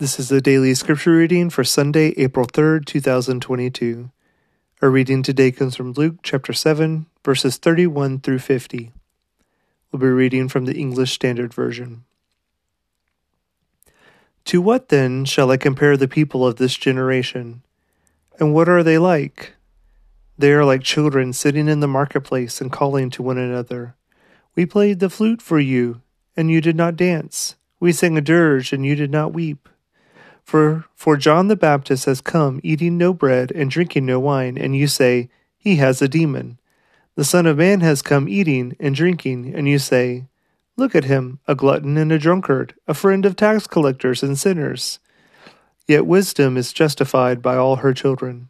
This is the daily scripture reading for Sunday, April 3rd, 2022. Our reading today comes from Luke chapter 7, verses 31 through 50. We'll be reading from the English Standard Version. To what then shall I compare the people of this generation? And what are they like? They are like children sitting in the marketplace and calling to one another. We played the flute for you, and you did not dance. We sang a dirge, and you did not weep. For, for John the Baptist has come, eating no bread and drinking no wine, and you say, He has a demon. The Son of Man has come eating and drinking, and you say, Look at him, a glutton and a drunkard, a friend of tax collectors and sinners. Yet wisdom is justified by all her children.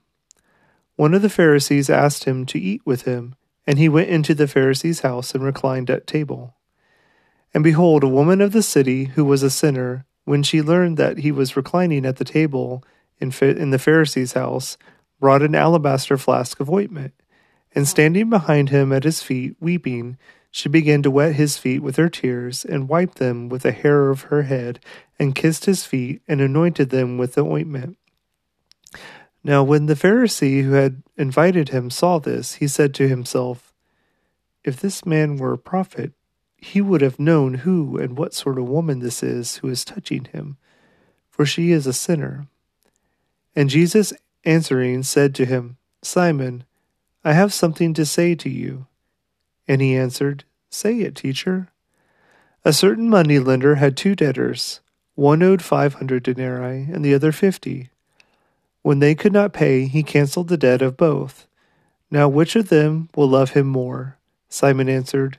One of the Pharisees asked him to eat with him, and he went into the Pharisee's house and reclined at table. And behold, a woman of the city, who was a sinner, when she learned that he was reclining at the table in, in the Pharisee's house, brought an alabaster flask of ointment, and standing behind him at his feet, weeping, she began to wet his feet with her tears, and wiped them with the hair of her head, and kissed his feet, and anointed them with the ointment. Now, when the Pharisee who had invited him saw this, he said to himself, If this man were a prophet, he would have known who and what sort of woman this is who is touching him, for she is a sinner. And Jesus answering said to him, Simon, I have something to say to you. And he answered, Say it, teacher. A certain money lender had two debtors. One owed five hundred denarii, and the other fifty. When they could not pay, he canceled the debt of both. Now which of them will love him more? Simon answered,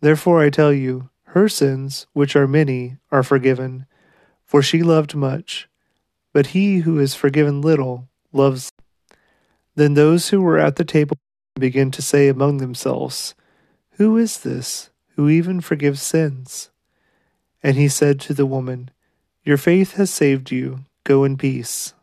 Therefore I tell you, her sins, which are many, are forgiven, for she loved much. But he who is forgiven little loves. Then those who were at the table began to say among themselves, Who is this who even forgives sins? And he said to the woman, Your faith has saved you. Go in peace.